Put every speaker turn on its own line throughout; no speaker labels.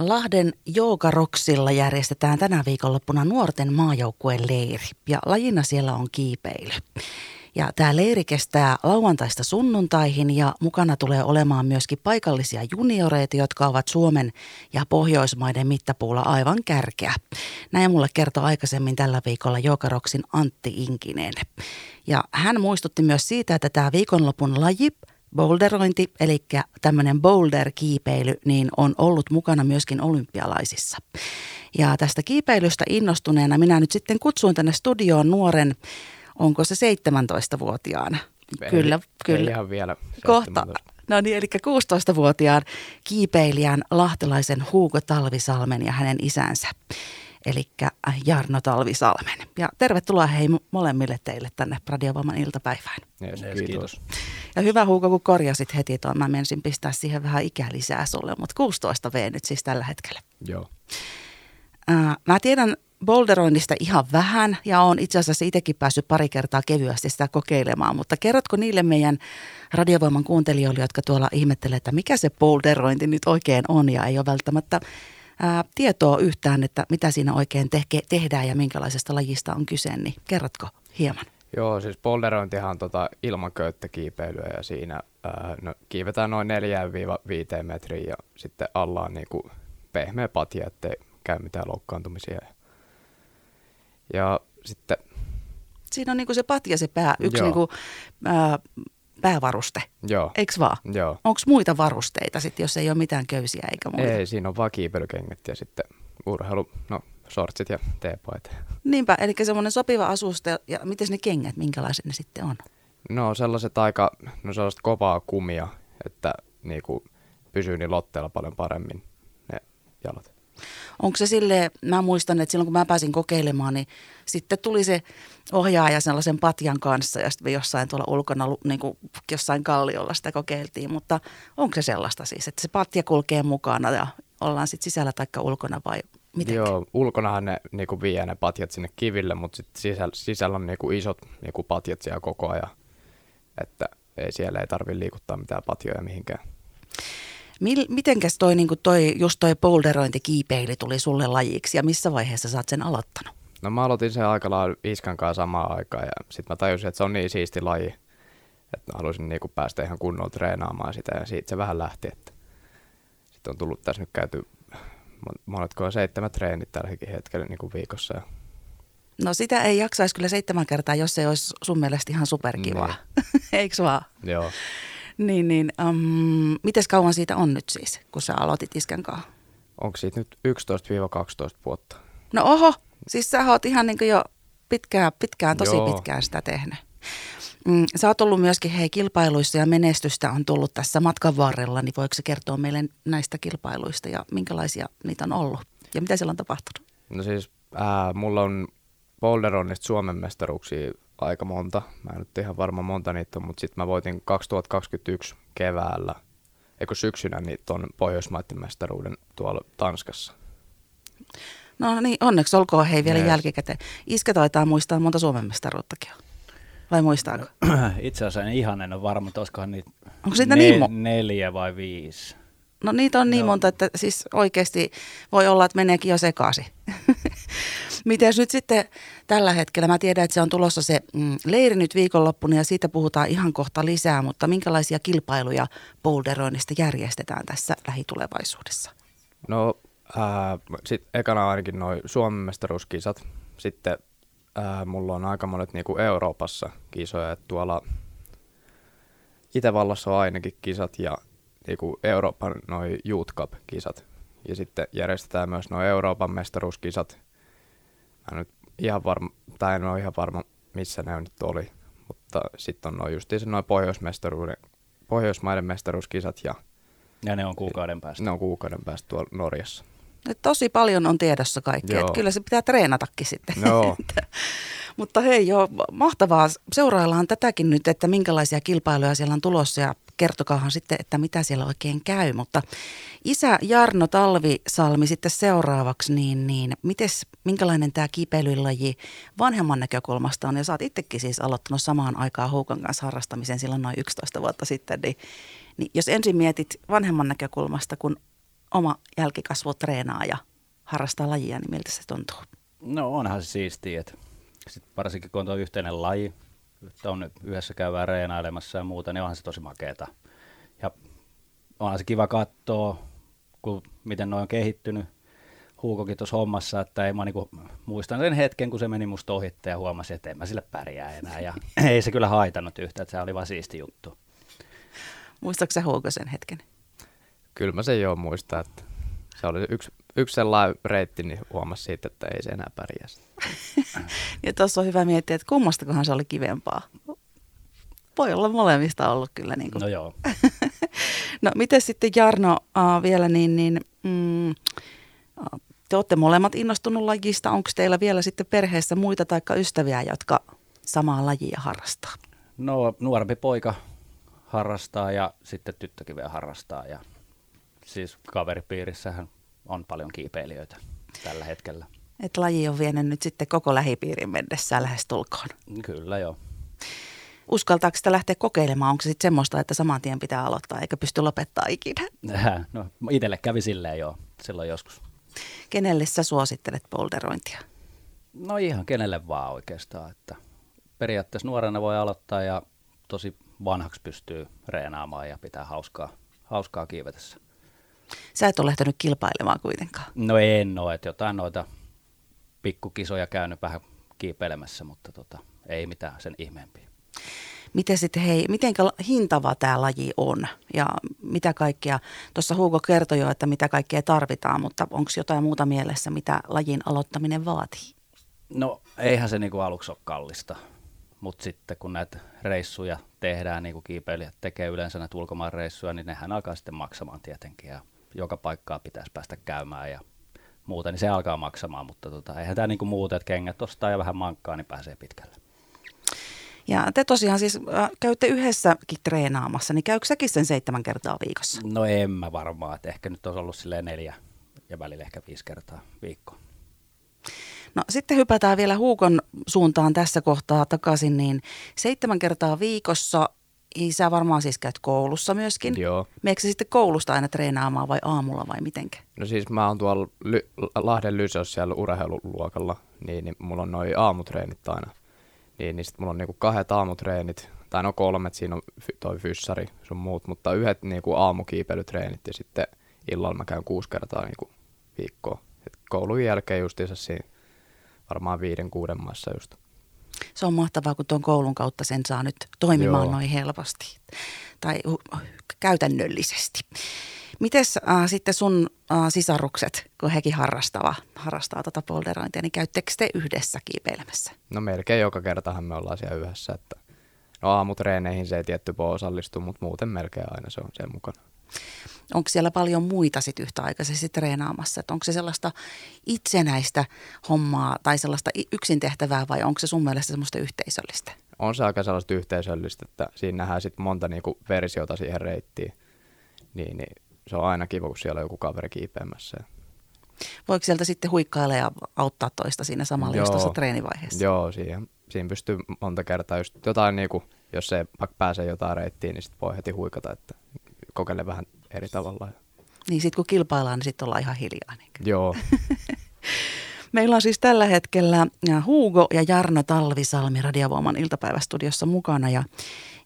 Lahden Joogaroksilla järjestetään tänä viikonloppuna nuorten maajoukkueen leiri ja lajina siellä on kiipeily. Ja tämä leiri kestää lauantaista sunnuntaihin ja mukana tulee olemaan myöskin paikallisia junioreita, jotka ovat Suomen ja Pohjoismaiden mittapuulla aivan kärkeä. Näin mulle kertoi aikaisemmin tällä viikolla Joogaroksin Antti Inkinen. Ja hän muistutti myös siitä, että tämä viikonlopun laji boulderointi, eli tämmöinen boulder-kiipeily, niin on ollut mukana myöskin olympialaisissa. Ja tästä kiipeilystä innostuneena minä nyt sitten kutsuin tänne studioon nuoren, onko se 17-vuotiaana?
Ei,
kyllä,
ei
kyllä.
ihan vielä.
Kohta.
17.
No niin, eli 16-vuotiaan kiipeilijän lahtelaisen Hugo Talvisalmen ja hänen isänsä. Eli Jarno Talvisalmen. Ja tervetuloa hei molemmille teille tänne Radiovamman iltapäivään.
Yes,
Yes,
kiitos.
kiitos.
Ja hyvä Hugo, kun korjasit heti tuon. Mä menisin pistää siihen vähän ikää lisää sulle, mutta 16 V nyt siis tällä hetkellä.
Joo.
Ää, mä tiedän boulderoinnista ihan vähän ja on itse asiassa itsekin päässyt pari kertaa kevyesti sitä kokeilemaan, mutta kerrotko niille meidän radiovoiman kuuntelijoille, jotka tuolla ihmettelee, että mikä se boulderointi nyt oikein on ja ei ole välttämättä ää, tietoa yhtään, että mitä siinä oikein teke, tehdään ja minkälaisesta lajista on kyse, niin kerrotko hieman?
Joo, siis polderointihan on tota ilman köyttäkiipeilyä ja siinä ää, no, kiivetään noin 4-5 metriä ja sitten alla on niinku pehmeä patja, ettei käy mitään loukkaantumisia. Ja sitten,
Siinä on niinku se patja se pää, yksi
Joo.
niinku, ää, päävaruste,
joo,
eikö vaan?
joo.
Onko muita varusteita sitten, jos ei ole mitään köysiä eikä muuta?
Ei, siinä on vaan kiipeilykengät ja sitten urheilu, no shortsit ja teepaita.
Niinpä, eli semmoinen sopiva asuste. Ja miten ne kengät, minkälaiset ne sitten on?
No sellaiset aika, no sellaista kovaa kumia, että niinku pysyy niin lotteella paljon paremmin ne jalat.
Onko se sille, mä muistan, että silloin kun mä pääsin kokeilemaan, niin sitten tuli se ohjaaja sellaisen patjan kanssa ja sitten me jossain tuolla ulkona, niin kuin jossain kalliolla sitä kokeiltiin. Mutta onko se sellaista siis, että se patja kulkee mukana ja ollaan sitten sisällä taikka ulkona vai miten?
Joo, ulkonahan ne niinku vie ne patjat sinne kiville, mutta sitten sisällä, sisällä on niinku isot niinku patjat siellä koko ajan, että ei siellä ei tarvi liikuttaa mitään patjoja mihinkään.
Mil, mitenkäs toi, niin toi, just toi boulderointikiipeili tuli sulle lajiksi ja missä vaiheessa sä oot sen aloittanut?
No mä aloitin sen aika lailla iskan kanssa samaan aikaan ja sitten mä tajusin, että se on niin siisti laji, että mä halusin niinku päästä ihan kunnolla treenaamaan sitä ja siitä se vähän lähti, että sitten on tullut tässä nyt käyty mon- monetko seitsemän treenit tälläkin hetkellä niinku viikossa ja
No sitä ei jaksaisi kyllä seitsemän kertaa, jos se olisi sun mielestä ihan superkivaa. Eikö vaan?
joo.
Niin, niin. Um, mites kauan siitä on nyt siis, kun sä aloitit iskän kanssa?
Onko siitä nyt 11-12 vuotta?
No oho, siis sä oot ihan niin jo pitkään, pitkään, tosi
Joo.
pitkään sitä tehnyt. Mm, sä oot ollut myöskin hei kilpailuissa ja menestystä on tullut tässä matkan varrella, niin voiko se kertoa meille näistä kilpailuista ja minkälaisia niitä on ollut ja mitä siellä on tapahtunut?
No siis ää, mulla on boulderoinnista Suomen mestaruuksia aika monta. Mä en nyt ihan varma monta niitä on, mutta sitten mä voitin 2021 keväällä, eikö syksynä, niin ton Pohjoismaiden mestaruuden tuolla Tanskassa.
No niin, onneksi olkoon hei vielä
Yes.
jälkikäteen. Iskä taitaa muistaa monta Suomen mestaruuttakin on. Vai muistaako?
Itse asiassa en ihan en ole varma, että olisikohan niitä
Onko siitä niin mo-
neljä vai viisi.
No niitä on niin
Joo.
monta, että siis oikeasti voi olla, että meneekin jo sekaisin. Miten nyt sitten tällä hetkellä, mä tiedän, että se on tulossa se mm, leiri nyt viikonloppuna ja siitä puhutaan ihan kohta lisää, mutta minkälaisia kilpailuja boulderoinnista järjestetään tässä lähitulevaisuudessa?
No ää, sit ekana ainakin noin Suomen mestaruuskisat. Sitten ää, mulla on aika monet niinku Euroopassa kisoja, että tuolla Itävallassa on ainakin kisat ja niinku Euroopan noin Youth Cup-kisat. Ja sitten järjestetään myös noin Euroopan mestaruuskisat. En nyt ihan varma, tai en ole ihan varma, missä ne nyt oli. Mutta sitten on noin justiinsa noin Pohjoismestaruuden, Pohjoismaiden mestaruuskisat ja
Ja ne on kuukauden päästä.
ne on kuukauden päästä tuolla Norjassa.
Et tosi paljon on tiedossa kaikkea, että kyllä se pitää treenatakin sitten.
Joo.
Mutta hei, joo, mahtavaa. Seuraillaan tätäkin nyt, että minkälaisia kilpailuja siellä on tulossa ja kertokaahan sitten, että mitä siellä oikein käy. Mutta isä Jarno Talvisalmi sitten seuraavaksi, niin, niin mites, minkälainen tämä kiipeilylaji vanhemman näkökulmasta on? Ja sä oot itsekin siis aloittanut samaan aikaan Houkan kanssa harrastamisen silloin noin 11 vuotta sitten. Niin, niin jos ensin mietit vanhemman näkökulmasta, kun oma jälkikasvu treenaa ja harrastaa lajia, niin miltä se tuntuu?
No onhan se siistiä, että sit varsinkin kun on tuo yhteinen laji, että on yhdessä käyvää reenailemassa ja muuta, niin onhan se tosi makeeta. Ja onhan se kiva katsoa, kun, miten noin on kehittynyt. Huukokin tuossa hommassa, että ei mä niinku, muistan sen hetken, kun se meni musta ohitte ja huomasin, että en mä sille pärjää enää. Ja ei se kyllä haitannut yhtään, että se oli vaan siisti juttu.
Muistatko sä Huuko sen hetken?
Kyllä mä sen jo muistan, että se oli yksi, yksi sellainen reitti, niin huomasi siitä, että ei se enää pärjää.
ja tuossa on hyvä miettiä, että kummastakohan se oli kivempaa. Voi olla molemmista ollut kyllä. Niin kuin.
No joo.
no miten sitten Jarno uh, vielä, niin, niin mm, te olette molemmat innostunut lajista. Onko teillä vielä sitten perheessä muita tai ystäviä, jotka samaa lajia harrastaa?
No nuorempi poika harrastaa ja sitten tyttökin vielä harrastaa. Ja siis kaveripiirissähän on paljon kiipeilijöitä tällä hetkellä.
Et laji on vienyt nyt sitten koko lähipiirin mennessä lähes tulkoon.
Kyllä joo.
Uskaltaako sitä lähteä kokeilemaan? Onko se sitten semmoista, että saman tien pitää aloittaa eikä pysty lopettaa ikinä?
No itselle kävi silleen jo silloin joskus.
Kenelle sä suosittelet polderointia?
No ihan kenelle vaan oikeastaan. Että periaatteessa nuorena voi aloittaa ja tosi vanhaksi pystyy reenaamaan ja pitää hauskaa, hauskaa kiivetessä.
Sä et ole lähtenyt kilpailemaan kuitenkaan.
No en ole, että jotain noita pikkukisoja käynyt vähän kiipeilemässä, mutta tota, ei mitään sen ihmeempiä.
Miten sitten, hei, miten hintava tämä laji on ja mitä kaikkea, tuossa Hugo kertoi jo, että mitä kaikkea tarvitaan, mutta onko jotain muuta mielessä, mitä lajin aloittaminen vaatii?
No eihän se niinku aluksi ole kallista, mutta sitten kun näitä reissuja tehdään, niin kuin kiipeilijät tekee yleensä näitä ulkomaan reissuja, niin nehän alkaa sitten maksamaan tietenkin ja joka paikkaa pitäisi päästä käymään ja muuta, niin se alkaa maksamaan, mutta tota, eihän tämä niinku muuta, että kengät ostaa ja vähän mankkaa, niin pääsee pitkälle.
Ja te tosiaan siis äh, käytte yhdessäkin treenaamassa, niin käykö säkin sen seitsemän kertaa viikossa?
No en mä varmaan, että ehkä nyt olisi ollut silleen neljä ja välillä ehkä viisi kertaa viikko.
No sitten hypätään vielä Huukon suuntaan tässä kohtaa takaisin, niin seitsemän kertaa viikossa Isä varmaan siis käyt koulussa myöskin.
Joo.
Meekö sitten koulusta aina treenaamaan vai aamulla vai mitenkä?
No siis mä oon tuolla Ly- Lahden Lyseossa siellä urheiluluokalla, niin, niin mulla on noin aamutreenit aina. Niin, niin sitten mulla on niinku kahdet aamutreenit, tai no kolmet, siinä on toi fyssari sun muut, mutta yhdet niinku aamukiipeilytreenit ja sitten illalla mä käyn kuusi kertaa niinku viikkoa. Et koulun jälkeen justiinsa siinä varmaan viiden, kuuden maassa just.
Se on mahtavaa, kun tuon koulun kautta sen saa nyt toimimaan Joo. noin helposti tai käytännöllisesti. Mites äh, sitten sun äh, sisarukset, kun hekin harrastava, harrastaa tuota polderointia, niin käyttekö te yhdessä kiipeilemässä?
No melkein joka kertahan me ollaan siellä yhdessä. Että no aamutreeneihin se ei tietty voi osallistua, mutta muuten melkein aina se on sen mukana
onko siellä paljon muita sit yhtäaikaisesti treenaamassa? Et onko se sellaista itsenäistä hommaa tai sellaista yksin tehtävää vai onko se sun mielestä semmoista yhteisöllistä?
On se aika sellaista yhteisöllistä, että siinä nähdään sitten monta niinku versiota siihen reittiin. Niin, niin se on aina kiva, kun siellä on joku kaveri kiipeämässä.
Voiko sieltä sitten huikkailla ja auttaa toista siinä samalla joo, just treenivaiheessa?
Joo, siihen, siinä pystyy monta kertaa just jotain, niin kuin, jos se pääsee jotain reittiin, niin sitten voi heti huikata, että kokeile vähän eri tavalla.
Niin sitten kun kilpaillaan, niin sitten ollaan ihan hiljaa. Niin.
Joo.
Meillä on siis tällä hetkellä Hugo ja Jarno Talvisalmi Radiovoiman iltapäivästudiossa mukana ja,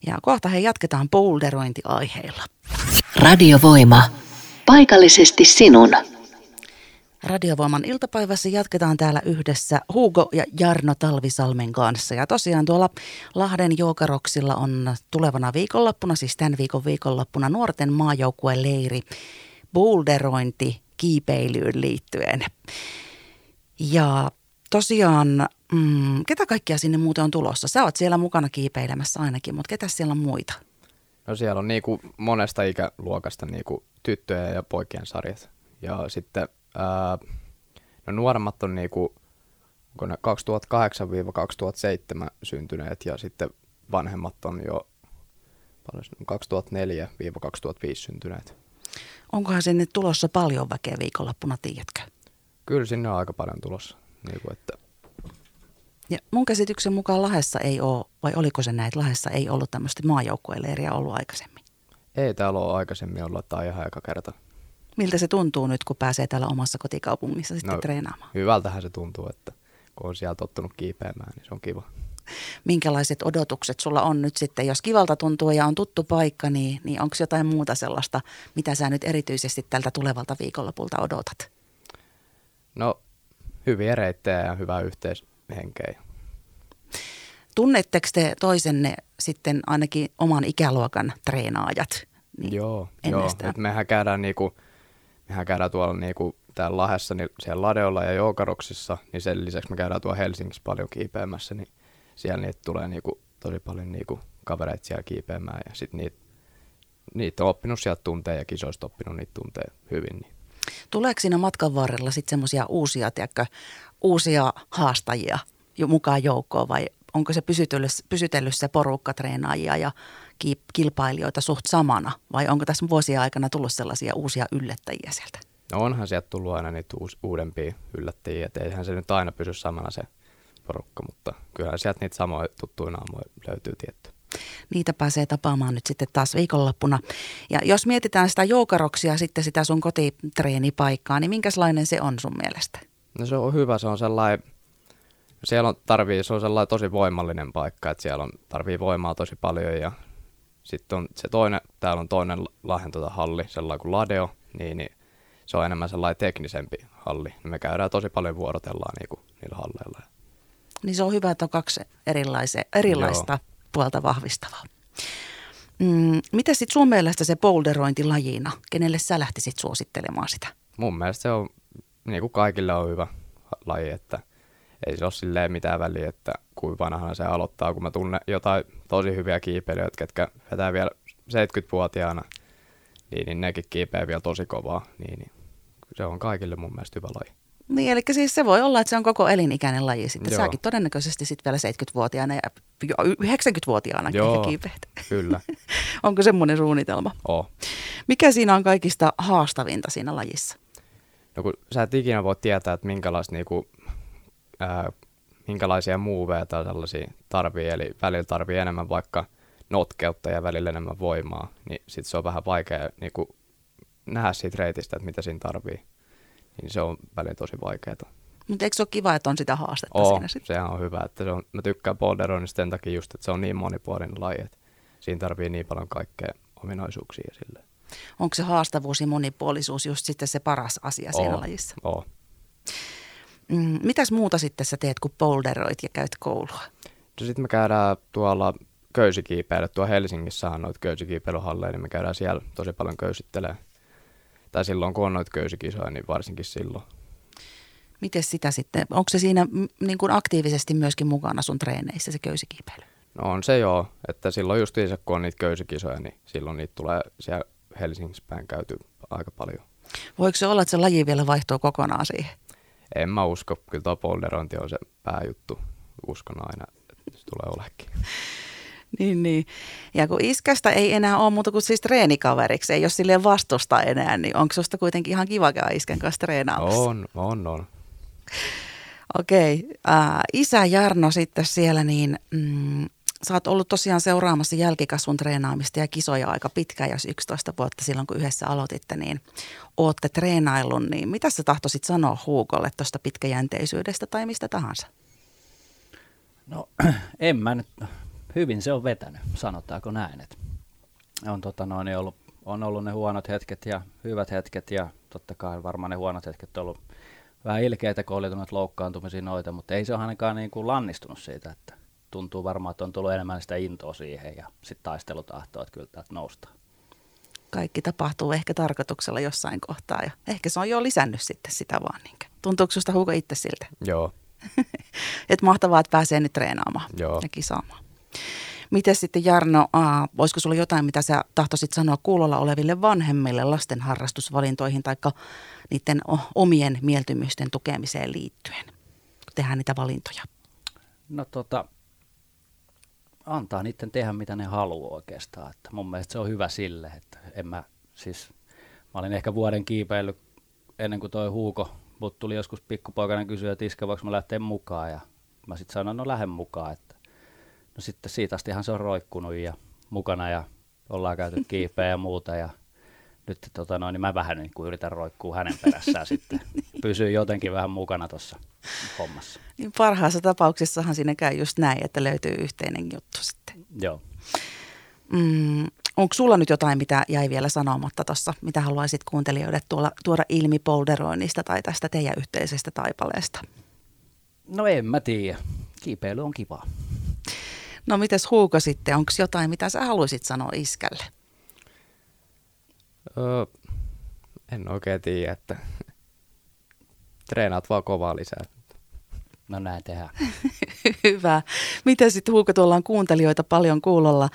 ja kohta he jatketaan boulderointiaiheilla.
Radiovoima. Paikallisesti sinun.
Radiovoiman iltapäivässä jatketaan täällä yhdessä Hugo ja Jarno Talvisalmen kanssa. Ja tosiaan tuolla Lahden Joukaroksilla on tulevana viikonloppuna, siis tämän viikon viikonloppuna, nuorten maajoukkueen leiri boulderointi kiipeilyyn liittyen. Ja tosiaan, mm, ketä kaikkia sinne muuten on tulossa? Sä oot siellä mukana kiipeilemässä ainakin, mutta ketä siellä on muita?
No siellä on niinku monesta ikäluokasta niinku tyttöjä ja poikien sarjat. Ja sitten ää, no nuoremmat on niinku, onko ne 2008-2007 syntyneet ja sitten vanhemmat on jo 2004-2005 syntyneet.
Onkohan sinne tulossa paljon väkeä viikonloppuna, tiedätkö?
Kyllä sinne on aika paljon tulossa. Niin kuin, että...
ja mun käsityksen mukaan Lahessa ei ole, vai oliko se näin, että Lahessa ei ollut tämmöistä maajoukkueleiriä ollut aikaisemmin?
Ei täällä ole aikaisemmin ollut, on ihan aika kerta.
Miltä se tuntuu nyt, kun pääsee täällä omassa kotikaupungissa sitten
No,
treenaamaan?
Hyvältähän se tuntuu, että kun on siellä tottunut kiipeämään, niin se on kiva.
Minkälaiset odotukset sulla on nyt sitten? Jos kivalta tuntuu ja on tuttu paikka, niin, niin onko jotain muuta sellaista, mitä sä nyt erityisesti tältä tulevalta viikonlopulta odotat?
No, hyviä reittejä ja hyvää yhteishenkeä.
Tunnetteko te toisenne sitten ainakin oman ikäluokan treenaajat? Niin
Joo, joo. Et mehän käydään niinku, mehän käydään tuolla niinku täällä Lahdessa niin siellä Ladeolla ja Joukaroksissa, niin sen lisäksi me käydään tuolla Helsingissä paljon kiipeämässä, niin siellä niitä tulee niinku tosi paljon niinku kavereita siellä kiipeämään ja sitten niitä, niitä on oppinut sieltä tunteja ja kisoista oppinut niitä tunteja hyvin. Niin.
Tuleeko siinä matkan varrella sitten semmoisia uusia, tiedätkö, uusia haastajia jo mukaan joukkoon vai onko se pysytellyt, pysytellyt se porukka treenaajia ja kilpailijoita suht samana vai onko tässä vuosien aikana tullut sellaisia uusia yllättäjiä sieltä?
No onhan sieltä tullut aina niitä uus, uudempia yllättäjiä, että eihän se nyt aina pysy samana se porukka, mutta kyllä sieltä niitä samoja tuttuja naamoja löytyy tietty.
Niitä pääsee tapaamaan nyt sitten taas viikonloppuna. Ja jos mietitään sitä joukaroksia sitten sitä sun kotitreenipaikkaa, niin minkälainen se on sun mielestä?
No se on hyvä, se on sellainen, siellä on, tarvii, se on sellainen tosi voimallinen paikka, että siellä on, tarvii voimaa tosi paljon ja sitten on se toinen, täällä on toinen Lahden tota halli, sellainen kuin Ladeo, niin, niin se on enemmän sellainen teknisempi halli. Me käydään tosi paljon vuorotellaan niinku, niillä halleilla.
Niin se on hyvä, että on kaksi erilaista Joo. puolta vahvistavaa. Mm, mitä sitten sun mielestä se boulderointi lajina? Kenelle sä lähtisit suosittelemaan sitä?
Mun mielestä se on, niin kuin kaikille on hyvä laji, että ei se ole silleen mitään väliä, että kuinka vanhana se aloittaa, kun mä tunnen jotain tosi hyviä kiipeilijöitä, ketkä vetää vielä 70-vuotiaana, niin, niin nekin kiipeää vielä tosi kovaa, niin, niin se on kaikille mun mielestä hyvä laji.
Niin, eli siis se voi olla, että se on koko elinikäinen laji sitten.
Joo.
Säkin todennäköisesti sitten vielä 70-vuotiaana ja jo 90-vuotiaana
Joo,
kiipeät.
kyllä.
Onko semmoinen suunnitelma?
Oo.
Mikä siinä on kaikista haastavinta siinä lajissa?
No kun sä et ikinä voi tietää, että minkälaista, niinku, ää, minkälaisia muuveja tai sellaisia tarvii, eli välillä tarvii enemmän vaikka notkeutta ja välillä enemmän voimaa, niin sit se on vähän vaikea niinku, nähdä siitä reitistä, että mitä siinä tarvii. Niin se on välillä tosi vaikeaa.
Mutta eikö se ole kiva, että on sitä haastetta
Oo,
siinä sitten?
sehän on hyvä. Että se on, mä tykkään boulderoinnista sen takia just, että se on niin monipuolinen laji, että siinä tarvii niin paljon kaikkea ominaisuuksia sille.
Onko se haastavuus ja monipuolisuus just sitten se paras asia siinä lajissa?
Oo.
Mm, mitäs muuta sitten sä teet, kun boulderoit ja käyt koulua?
No sitten me käydään tuolla köysikiipeillä. Tuolla Helsingissä on noita köysikiipeilyhalleja, niin me käydään siellä tosi paljon köysittelemään. Tai silloin, kun on noita köysikisoja, niin varsinkin silloin.
Miten sitä sitten, onko se siinä niin kuin aktiivisesti myöskin mukana sun treeneissä se köysikiipeily?
No on se joo, että silloin justiinsa kun on niitä köysikisoja, niin silloin niitä tulee siellä Helsingissä päin käyty aika paljon.
Voiko se olla, että se laji vielä vaihtuu kokonaan siihen?
En mä usko, kyllä tuo boulderointi on se pääjuttu. Uskon aina, että se tulee olekin.
Niin, niin. Ja kun iskästä ei enää ole muuta kuin siis treenikaveriksi, ei ole silleen vastusta enää, niin onko susta kuitenkin ihan kiva käydä iskän kanssa treenaamassa?
On, on, on.
Okei. Äh, isä Jarno sitten siellä, niin mm, sä oot ollut tosiaan seuraamassa jälkikasvun treenaamista ja kisoja aika pitkään, jos 11 vuotta silloin, kun yhdessä aloititte, niin ootte treenailun, niin mitä sä tahtoisit sanoa Huukolle tuosta pitkäjänteisyydestä tai mistä tahansa?
No en mä nyt, hyvin se on vetänyt, sanotaanko näin. Et on, tota noin, ollut, on ollut ne huonot hetket ja hyvät hetket ja totta kai varmaan ne huonot hetket on ollut vähän ilkeitä, kun oli loukkaantumisia noita, mutta ei se ole ainakaan niin kuin lannistunut siitä, että tuntuu varmaan, että on tullut enemmän sitä intoa siihen ja sitten taistelutahtoa, että kyllä täältä noustaan.
Kaikki tapahtuu ehkä tarkoituksella jossain kohtaa ja ehkä se on jo lisännyt sitten sitä vaan. Niin Tuntuuko susta Huuko itse siltä?
Joo,
että mahtavaa, että pääsee nyt treenaamaan
Joo.
ja kisaamaan. Miten sitten Jarno, aa, olisiko sulla jotain, mitä sä tahtoisit sanoa kuulolla oleville vanhemmille lasten harrastusvalintoihin tai niiden omien mieltymysten tukemiseen liittyen, kun tehdään niitä valintoja?
No tota, antaa niiden tehdä mitä ne haluaa oikeastaan. Että mun mielestä se on hyvä sille, että en mä siis, mä olin ehkä vuoden kiipeillyt ennen kuin toi Huuko, mut tuli joskus pikkupoikainen kysyä, että iskä, voiko mä lähteä mukaan ja mä sitten sanoin, no lähden mukaan, että no sitten siitä astihan se on roikkunut ja mukana ja ollaan käyty kiipeä ja muuta ja nyt tota noin, niin mä vähän niin kuin yritän roikkua hänen perässään sitten. Pysyy jotenkin vähän mukana tuossa hommassa.
Niin parhaassa tapauksessahan siinä käy just näin, että löytyy yhteinen juttu sitten.
Joo.
Mm, onko sulla nyt jotain, mitä jäi vielä sanomatta tuossa, mitä haluaisit kuuntelijoille tuolla, tuoda ilmi polderoinnista tai tästä teidän yhteisestä taipaleesta?
No en mä tiedä. Kiipeily on kivaa.
No mites Huuko sitten, onko jotain, mitä sä haluaisit sanoa iskälle?
Öö, en oikein tiedä, että treenaat vaan kovaa lisää.
No näin tehdään.
Hyvä. Miten sitten Huuko, tuolla on kuuntelijoita paljon kuulolla,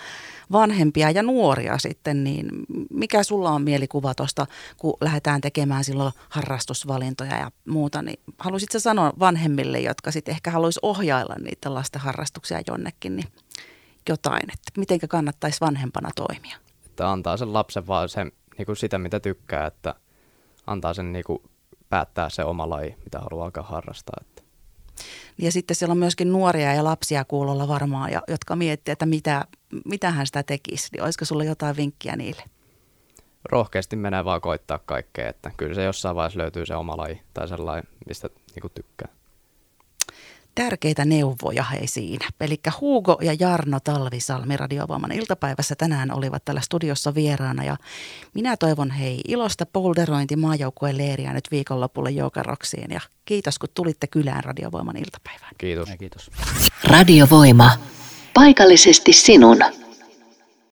vanhempia ja nuoria sitten, niin mikä sulla on mielikuva tuosta, kun lähdetään tekemään silloin harrastusvalintoja ja muuta, niin haluaisitko sanoa vanhemmille, jotka sitten ehkä haluaisi ohjailla niitä lasten harrastuksia jonnekin, niin jotain, että miten kannattaisi vanhempana toimia?
Että antaa sen lapsen vaan sen, niin kuin sitä, mitä tykkää, että antaa sen niin kuin päättää se oma laji, mitä haluaa alkaa harrastaa. Että.
Ja sitten siellä on myöskin nuoria ja lapsia kuulolla varmaan, ja, jotka miettii, että mitä, mitä hän sitä tekisi. Niin olisiko sulla jotain vinkkiä niille?
Rohkeasti menee vaan koittaa kaikkea, että kyllä se jossain vaiheessa löytyy se oma laji tai sellainen, mistä niin kuin tykkää
tärkeitä neuvoja hei siinä. Eli Hugo ja Jarno Talvisalmi radiovoiman iltapäivässä tänään olivat täällä studiossa vieraana ja minä toivon hei ilosta polderointi maajoukkueen leiriä nyt viikonlopulle Joukaroksiin ja kiitos kun tulitte kylään radiovoiman iltapäivään.
Kiitos.
Ja kiitos.
Radiovoima. Paikallisesti sinun.